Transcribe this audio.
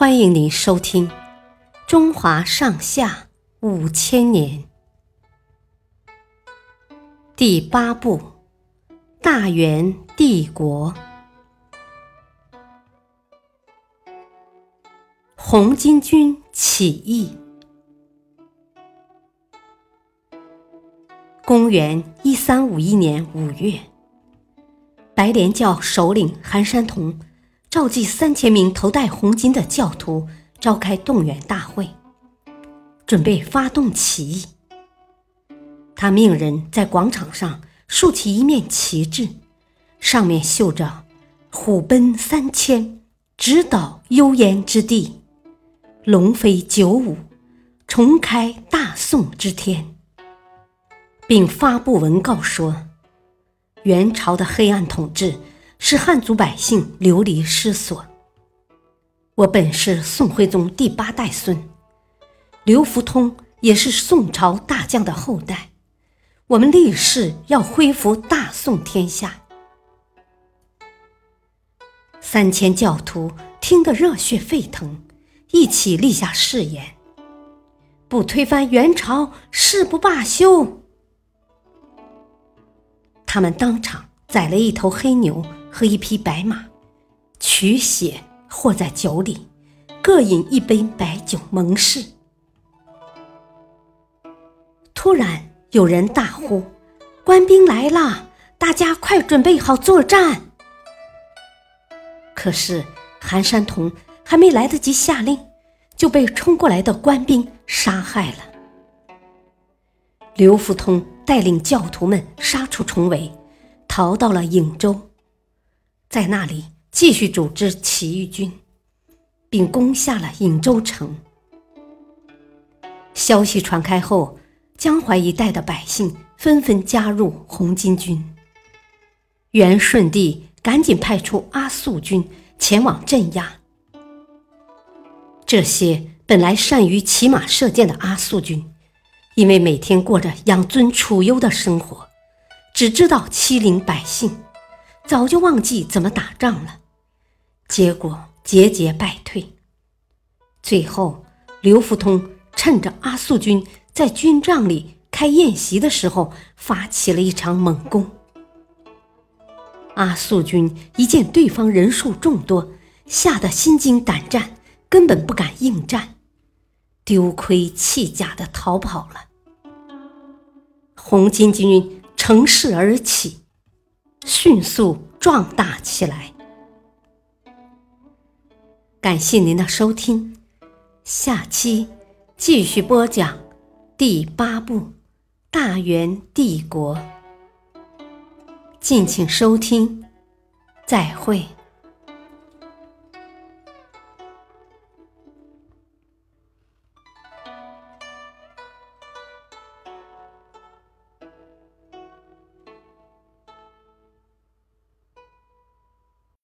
欢迎您收听《中华上下五千年》第八部《大元帝国》。红巾军起义。公元一三五一年五月，白莲教首领韩山童。召集三千名头戴红巾的教徒，召开动员大会，准备发动起义。他命人在广场上竖起一面旗帜，上面绣着“虎奔三千，直捣幽燕之地；龙飞九五，重开大宋之天”，并发布文告说：“元朝的黑暗统治。”使汉族百姓流离失所。我本是宋徽宗第八代孙，刘福通也是宋朝大将的后代。我们立誓要恢复大宋天下。三千教徒听得热血沸腾，一起立下誓言：不推翻元朝，誓不罢休。他们当场宰了一头黑牛。和一匹白马，取血和在酒里，各饮一杯白酒盟誓。突然有人大呼：“官兵来了！大家快准备好作战！”可是韩山童还没来得及下令，就被冲过来的官兵杀害了。刘福通带领教徒们杀出重围，逃到了颍州。在那里继续组织起义军，并攻下了颍州城。消息传开后，江淮一带的百姓纷纷加入红巾军。元顺帝赶紧派出阿速军前往镇压。这些本来善于骑马射箭的阿速军，因为每天过着养尊处优的生活，只知道欺凌百姓。早就忘记怎么打仗了，结果节节败退。最后，刘福通趁着阿速军在军帐里开宴席的时候，发起了一场猛攻。阿速军一见对方人数众多，吓得心惊胆战，根本不敢应战，丢盔弃甲的逃跑了。红巾军乘势而起。迅速壮大起来。感谢您的收听，下期继续播讲第八部《大元帝国》，敬请收听，再会。